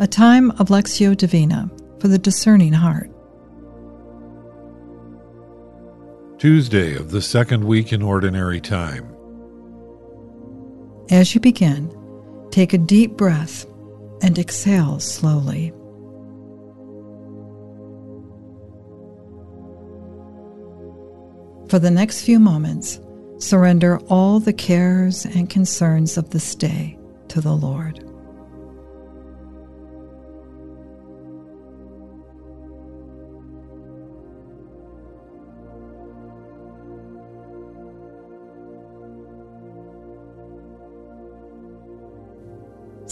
a time of Lectio Divina for the discerning heart. Tuesday of the second week in Ordinary Time. As you begin, take a deep breath and exhale slowly. For the next few moments, surrender all the cares and concerns of this day to the Lord.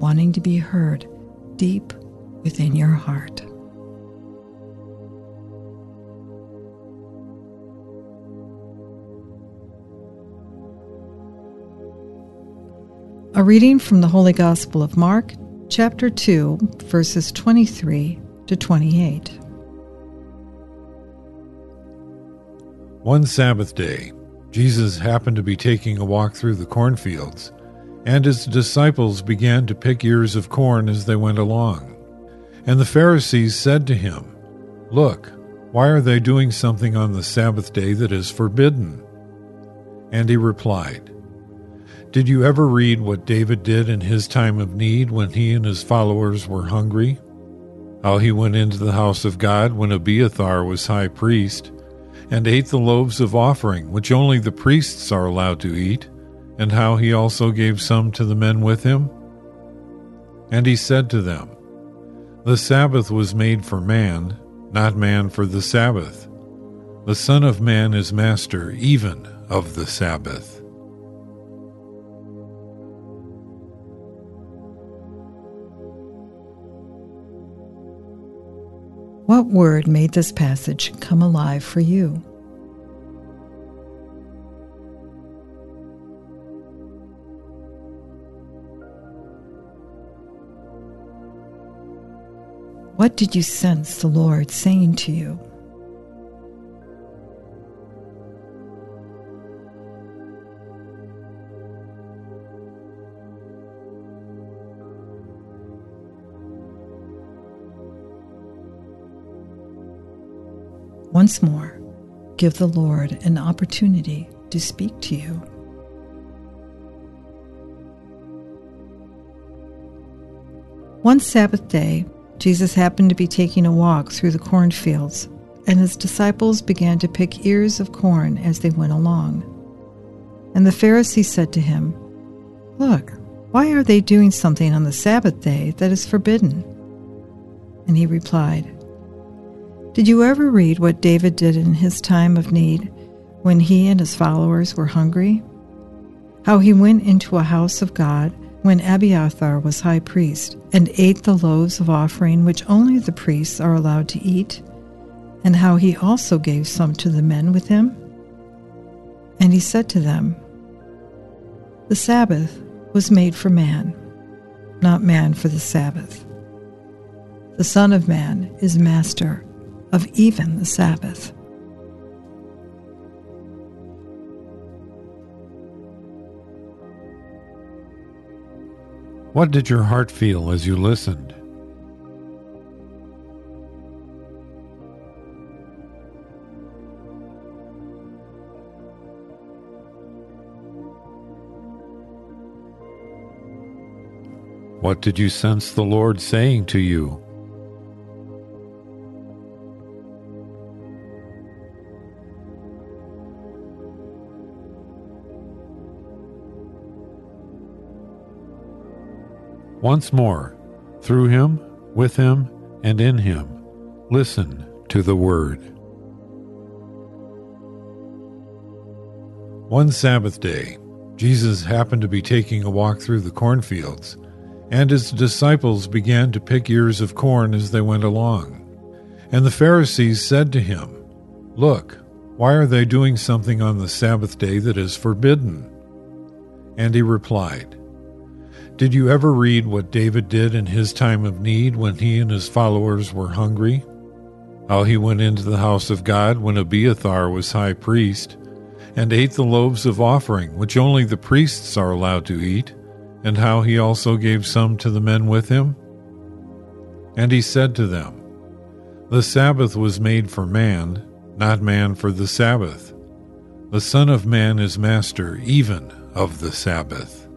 wanting to be heard deep within your heart. A reading from the Holy Gospel of Mark, chapter 2, verses 23 to 28. One Sabbath day, Jesus happened to be taking a walk through the cornfields, and his disciples began to pick ears of corn as they went along. And the Pharisees said to him, Look, why are they doing something on the Sabbath day that is forbidden? And he replied, Did you ever read what David did in his time of need when he and his followers were hungry? How he went into the house of God when Abiathar was high priest and ate the loaves of offering, which only the priests are allowed to eat, and how he also gave some to the men with him? And he said to them, The Sabbath was made for man, not man for the Sabbath. The Son of Man is master even of the Sabbath. What word made this passage come alive for you? What did you sense the Lord saying to you? Once more, give the Lord an opportunity to speak to you. One Sabbath day, Jesus happened to be taking a walk through the cornfields, and his disciples began to pick ears of corn as they went along. And the Pharisees said to him, Look, why are they doing something on the Sabbath day that is forbidden? And he replied, did you ever read what David did in his time of need when he and his followers were hungry? How he went into a house of God when Abiathar was high priest and ate the loaves of offering which only the priests are allowed to eat, and how he also gave some to the men with him? And he said to them, The Sabbath was made for man, not man for the Sabbath. The Son of Man is master of even the Sabbath. What did your heart feel as you listened? What did you sense the Lord saying to you? Once more, through him, with him, and in him, listen to the word. One Sabbath day, Jesus happened to be taking a walk through the cornfields, And his disciples began to pick ears of corn as they went along. And the Pharisees said to him, Look, why are they doing something on the Sabbath day that is forbidden? And he replied, Did you ever read what David did in his time of need when he and his followers were hungry? How he went into the house of God when Abiathar was high priest, and ate the loaves of offering, which only the priests are allowed to eat, and how he also gave some to the men with him? And he said to them, The Sabbath was made for man, not man for the Sabbath. The Son of Man is master even of the Sabbath.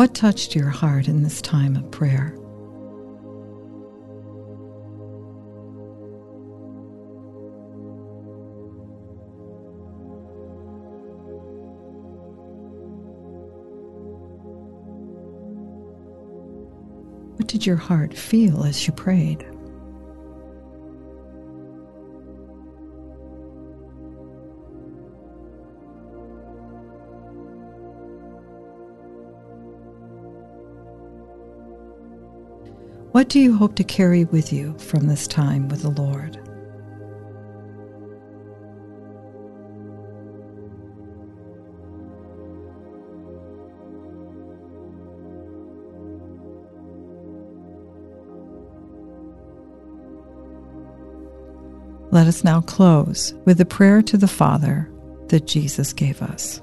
What touched your heart in this time of prayer? What did your heart feel as you prayed? What do you hope to carry with you from this time with the Lord? Let us now close with the prayer to the Father that Jesus gave us.